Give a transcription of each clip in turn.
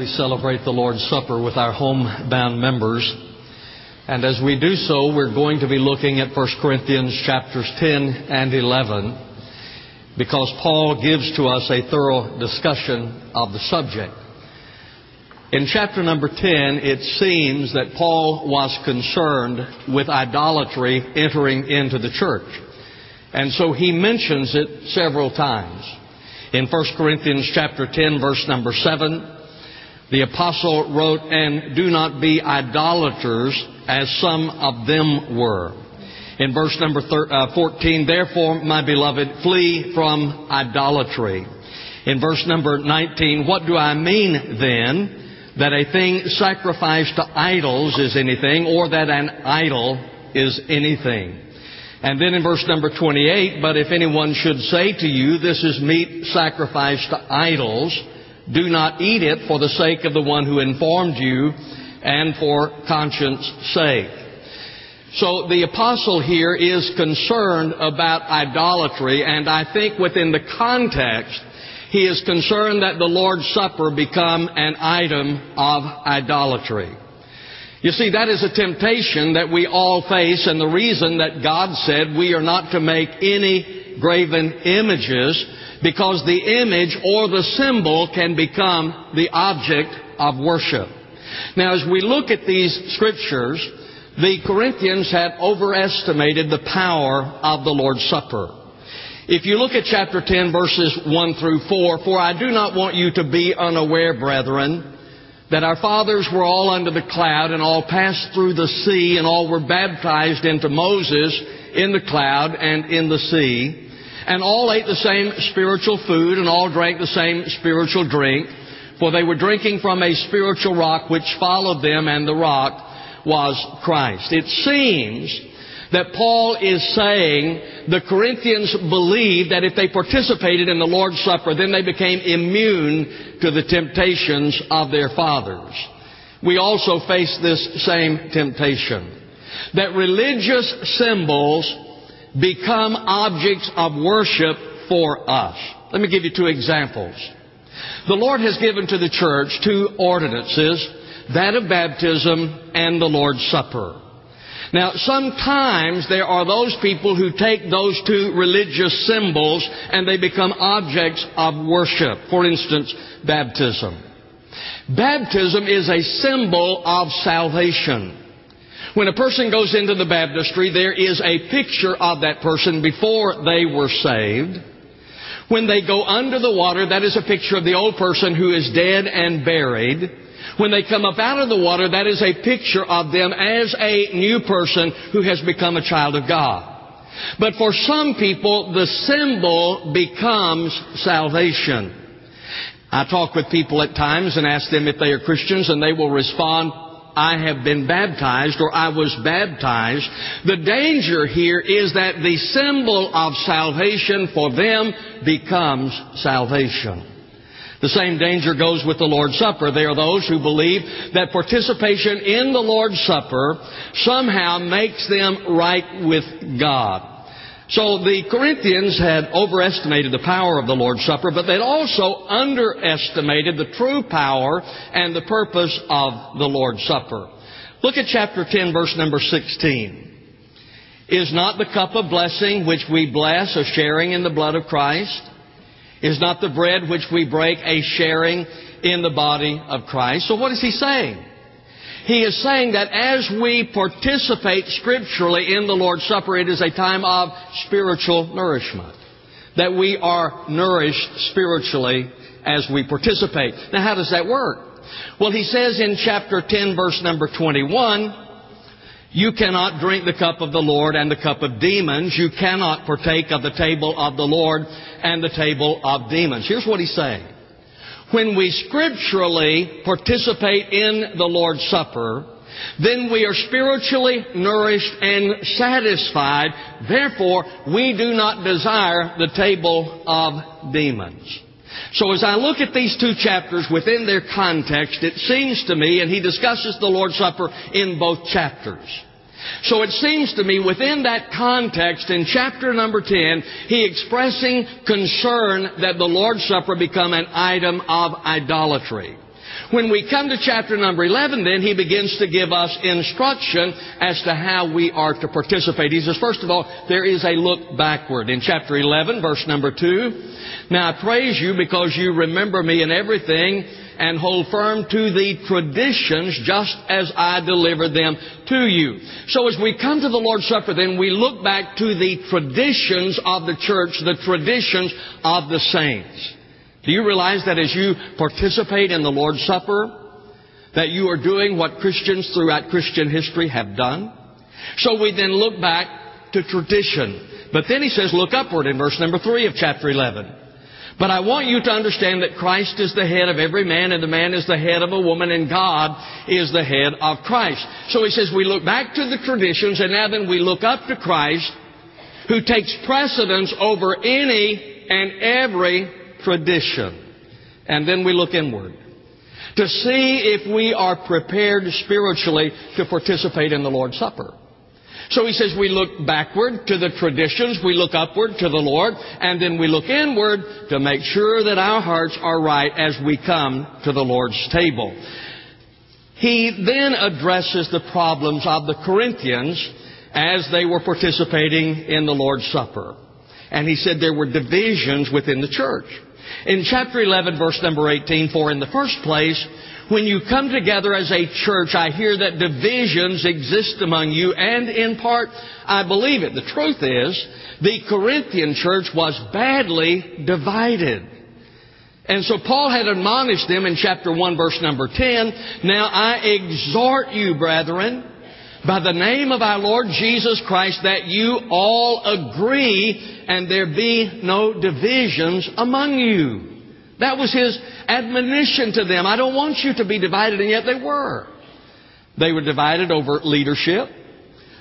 we celebrate the Lord's Supper with our homebound members. And as we do so, we're going to be looking at 1 Corinthians chapters 10 and 11 because Paul gives to us a thorough discussion of the subject. In chapter number 10, it seems that Paul was concerned with idolatry entering into the church. And so he mentions it several times. In 1 Corinthians chapter 10 verse number 7, the apostle wrote, And do not be idolaters as some of them were. In verse number uh, 14, therefore, my beloved, flee from idolatry. In verse number 19, what do I mean then? That a thing sacrificed to idols is anything, or that an idol is anything. And then in verse number 28, but if anyone should say to you, this is meat sacrificed to idols, do not eat it for the sake of the one who informed you and for conscience sake. So the apostle here is concerned about idolatry, and I think within the context, he is concerned that the Lord's Supper become an item of idolatry. You see, that is a temptation that we all face, and the reason that God said we are not to make any graven images because the image or the symbol can become the object of worship. Now, as we look at these scriptures, the Corinthians had overestimated the power of the Lord's Supper. If you look at chapter 10 verses 1 through 4, for I do not want you to be unaware, brethren, that our fathers were all under the cloud and all passed through the sea and all were baptized into Moses in the cloud and in the sea and all ate the same spiritual food and all drank the same spiritual drink, for they were drinking from a spiritual rock which followed them, and the rock was Christ. It seems that Paul is saying the Corinthians believed that if they participated in the Lord's Supper, then they became immune to the temptations of their fathers. We also face this same temptation. That religious symbols become objects of worship for us. Let me give you two examples. The Lord has given to the church two ordinances, that of baptism and the Lord's Supper. Now, sometimes there are those people who take those two religious symbols and they become objects of worship. For instance, baptism. Baptism is a symbol of salvation. When a person goes into the baptistry, there is a picture of that person before they were saved. When they go under the water, that is a picture of the old person who is dead and buried. When they come up out of the water, that is a picture of them as a new person who has become a child of God. But for some people, the symbol becomes salvation. I talk with people at times and ask them if they are Christians and they will respond, I have been baptized or I was baptized. The danger here is that the symbol of salvation for them becomes salvation. The same danger goes with the Lord's Supper. There are those who believe that participation in the Lord's Supper somehow makes them right with God. So the Corinthians had overestimated the power of the Lord's Supper, but they'd also underestimated the true power and the purpose of the Lord's Supper. Look at chapter 10 verse number 16. Is not the cup of blessing which we bless a sharing in the blood of Christ? Is not the bread which we break a sharing in the body of Christ? So what is he saying? He is saying that as we participate scripturally in the Lord's Supper, it is a time of spiritual nourishment. That we are nourished spiritually as we participate. Now how does that work? Well, he says in chapter 10 verse number 21, you cannot drink the cup of the Lord and the cup of demons. You cannot partake of the table of the Lord and the table of demons. Here's what he's saying when we scripturally participate in the Lord's Supper, then we are spiritually nourished and satisfied. Therefore, we do not desire the table of demons. So as I look at these two chapters within their context, it seems to me, and he discusses the Lord's Supper in both chapters. So it seems to me within that context in chapter number 10, he expressing concern that the Lord's Supper become an item of idolatry. When we come to chapter number 11, then, he begins to give us instruction as to how we are to participate. He says, first of all, there is a look backward. In chapter 11, verse number 2, Now I praise you because you remember me in everything and hold firm to the traditions just as I delivered them to you. So as we come to the Lord's Supper, then we look back to the traditions of the church, the traditions of the saints. Do you realize that as you participate in the Lord's Supper, that you are doing what Christians throughout Christian history have done? So we then look back to tradition. But then he says, look upward in verse number 3 of chapter 11. But I want you to understand that Christ is the head of every man, and the man is the head of a woman, and God is the head of Christ. So he says we look back to the traditions, and now then we look up to Christ, who takes precedence over any and every tradition. And then we look inward to see if we are prepared spiritually to participate in the Lord's Supper. So he says we look backward to the traditions, we look upward to the Lord, and then we look inward to make sure that our hearts are right as we come to the Lord's table. He then addresses the problems of the Corinthians as they were participating in the Lord's Supper. And he said there were divisions within the church. In chapter 11, verse number 18, for in the first place, when you come together as a church, I hear that divisions exist among you, and in part, I believe it. The truth is, the Corinthian church was badly divided. And so Paul had admonished them in chapter 1 verse number 10, Now I exhort you, brethren, by the name of our Lord Jesus Christ, that you all agree and there be no divisions among you. That was his admonition to them. I don't want you to be divided, and yet they were. They were divided over leadership.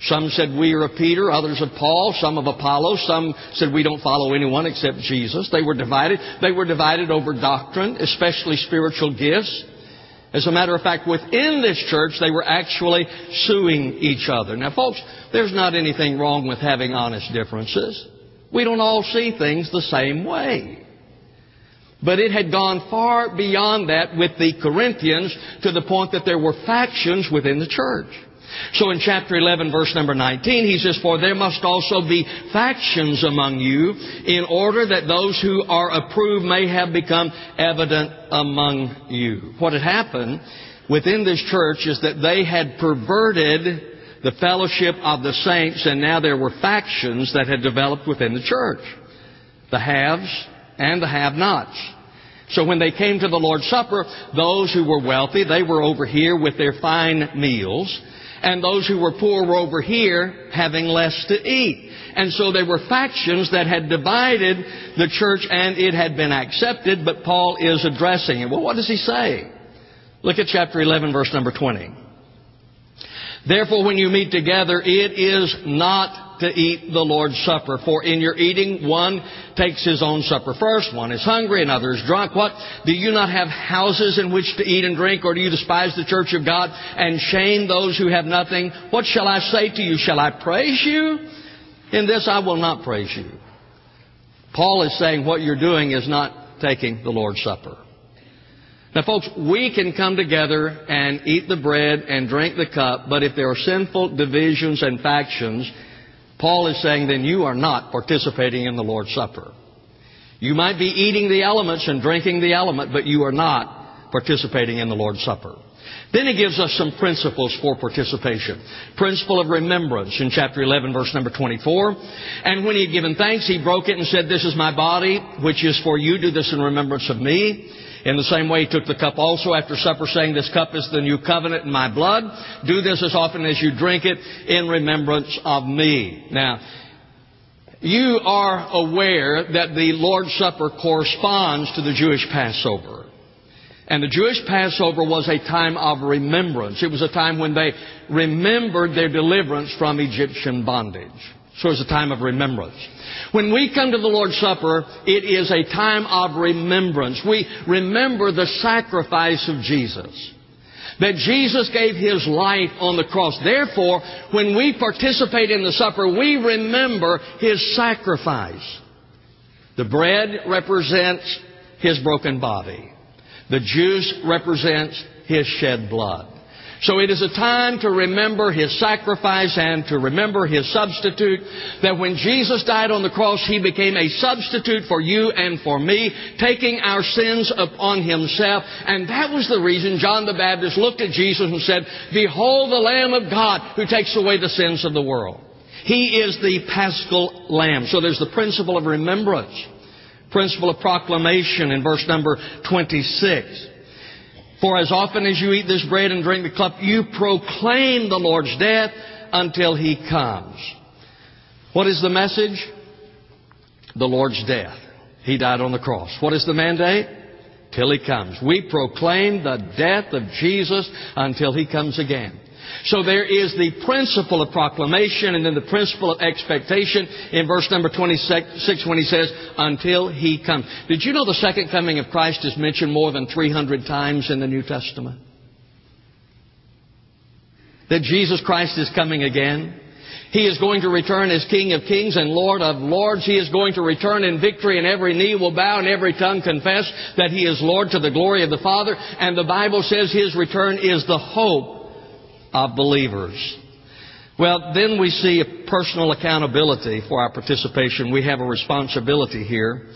Some said we are of Peter, others of Paul, some of Apollos, some said we don't follow anyone except Jesus. They were divided. They were divided over doctrine, especially spiritual gifts. As a matter of fact, within this church, they were actually suing each other. Now, folks, there's not anything wrong with having honest differences. We don't all see things the same way. But it had gone far beyond that with the Corinthians to the point that there were factions within the church. So in chapter 11 verse number 19 he says, For there must also be factions among you in order that those who are approved may have become evident among you. What had happened within this church is that they had perverted the fellowship of the saints and now there were factions that had developed within the church. The haves and the have-nots. So when they came to the Lord's Supper, those who were wealthy, they were over here with their fine meals, and those who were poor were over here having less to eat. And so there were factions that had divided the church and it had been accepted, but Paul is addressing it. Well, what does he say? Look at chapter 11 verse number 20. Therefore, when you meet together, it is not to eat the Lord's Supper. For in your eating, one takes his own supper first, one is hungry, another is drunk. What? Do you not have houses in which to eat and drink, or do you despise the church of God and shame those who have nothing? What shall I say to you? Shall I praise you? In this I will not praise you. Paul is saying what you're doing is not taking the Lord's Supper. Now, folks, we can come together and eat the bread and drink the cup, but if there are sinful divisions and factions, Paul is saying then you are not participating in the Lord's Supper. You might be eating the elements and drinking the element, but you are not participating in the Lord's Supper. Then he gives us some principles for participation. Principle of remembrance in chapter 11 verse number 24. And when he had given thanks, he broke it and said, This is my body, which is for you. Do this in remembrance of me. In the same way, he took the cup also after supper, saying, This cup is the new covenant in my blood. Do this as often as you drink it in remembrance of me. Now, you are aware that the Lord's Supper corresponds to the Jewish Passover. And the Jewish Passover was a time of remembrance. It was a time when they remembered their deliverance from Egyptian bondage. So it was a time of remembrance. When we come to the Lord's Supper, it is a time of remembrance. We remember the sacrifice of Jesus. That Jesus gave His life on the cross. Therefore, when we participate in the supper, we remember His sacrifice. The bread represents His broken body. The juice represents His shed blood. So it is a time to remember His sacrifice and to remember His substitute. That when Jesus died on the cross, He became a substitute for you and for me, taking our sins upon Himself. And that was the reason John the Baptist looked at Jesus and said, Behold the Lamb of God who takes away the sins of the world. He is the paschal lamb. So there's the principle of remembrance. Principle of proclamation in verse number 26. For as often as you eat this bread and drink the cup, you proclaim the Lord's death until He comes. What is the message? The Lord's death. He died on the cross. What is the mandate? Till He comes. We proclaim the death of Jesus until He comes again. So there is the principle of proclamation and then the principle of expectation in verse number 26 when he says, until he comes. Did you know the second coming of Christ is mentioned more than 300 times in the New Testament? That Jesus Christ is coming again. He is going to return as King of kings and Lord of lords. He is going to return in victory and every knee will bow and every tongue confess that He is Lord to the glory of the Father. And the Bible says His return is the hope of believers. Well, then we see a personal accountability for our participation. We have a responsibility here.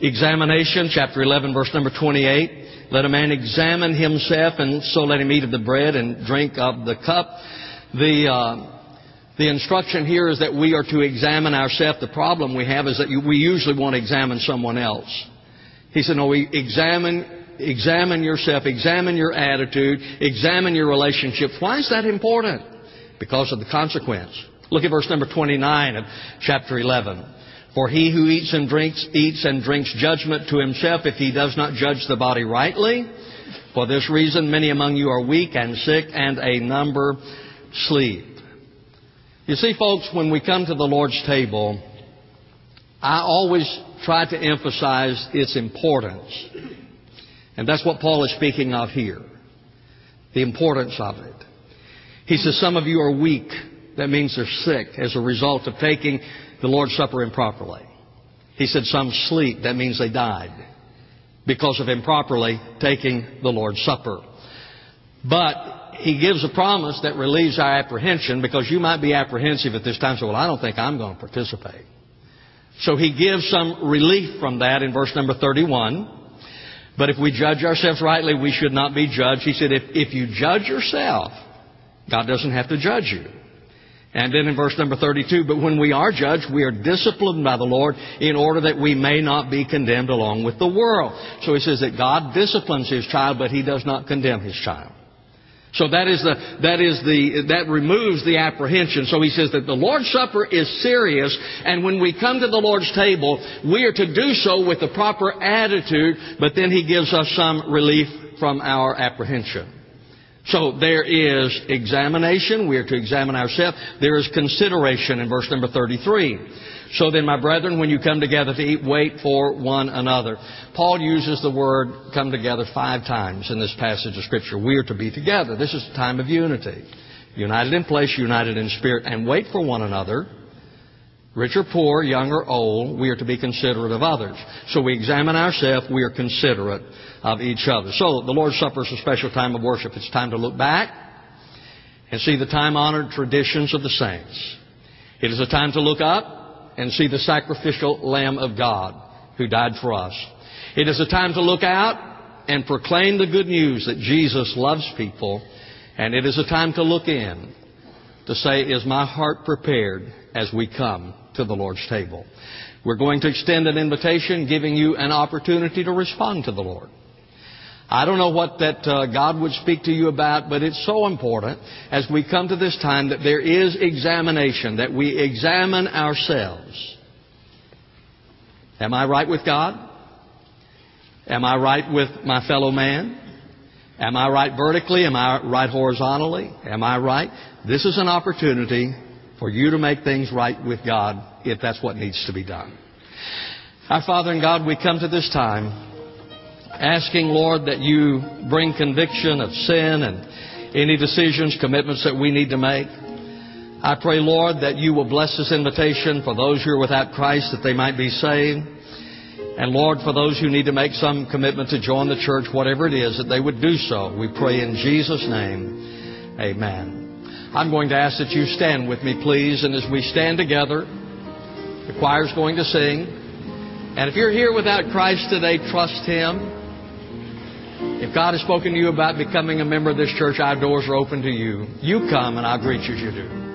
Examination, chapter 11, verse number 28. Let a man examine himself, and so let him eat of the bread and drink of the cup. The, uh, the instruction here is that we are to examine ourselves. The problem we have is that we usually want to examine someone else. He said, no, we examine examine yourself, examine your attitude, examine your relationships. Why is that important? Because of the consequence. Look at verse number 29 of chapter 11. For he who eats and drinks, eats and drinks judgment to himself if he does not judge the body rightly. For this reason, many among you are weak and sick, and a number sleep. You see, folks, when we come to the Lord's table, I always try to emphasize its importance. And that's what Paul is speaking of here. The importance of it. He says, some of you are weak. That means they're sick as a result of taking the Lord's Supper improperly. He said, some sleep. That means they died because of improperly taking the Lord's Supper. But he gives a promise that relieves our apprehension because you might be apprehensive at this time. So, well, I don't think I'm going to participate. So he gives some relief from that in verse number 31. But if we judge ourselves rightly, we should not be judged. He said, if, if you judge yourself, God doesn't have to judge you. And then in verse number 32, but when we are judged, we are disciplined by the Lord in order that we may not be condemned along with the world. So he says that God disciplines his child, but he does not condemn his child. So that is the, that is the, that removes the apprehension. So he says that the Lord's Supper is serious, and when we come to the Lord's table, we are to do so with the proper attitude, but then he gives us some relief from our apprehension. So there is examination. We are to examine ourselves. There is consideration in verse number 33. So then, my brethren, when you come together to eat, wait for one another. Paul uses the word come together five times in this passage of Scripture. We are to be together. This is a time of unity. United in place, united in spirit, and wait for one another. Rich or poor, young or old, we are to be considerate of others. So we examine ourselves, we are considerate of each other. So the Lord's Supper is a special time of worship. It's time to look back and see the time honored traditions of the saints. It is a time to look up and see the sacrificial Lamb of God who died for us. It is a time to look out and proclaim the good news that Jesus loves people. And it is a time to look in to say, is my heart prepared as we come to the Lord's table? We're going to extend an invitation giving you an opportunity to respond to the Lord. I don't know what that uh, God would speak to you about, but it's so important as we come to this time that there is examination, that we examine ourselves. Am I right with God? Am I right with my fellow man? Am I right vertically? Am I right horizontally? Am I right? This is an opportunity for you to make things right with God if that's what needs to be done. Our Father and God, we come to this time asking, Lord, that you bring conviction of sin and any decisions, commitments that we need to make. I pray, Lord, that you will bless this invitation for those who are without Christ that they might be saved. And Lord, for those who need to make some commitment to join the church, whatever it is, that they would do so. We pray in Jesus' name. Amen. I'm going to ask that you stand with me, please. And as we stand together, the choir's going to sing. And if you're here without Christ today, trust Him. If God has spoken to you about becoming a member of this church, our doors are open to you. You come and I'll greet you as you do.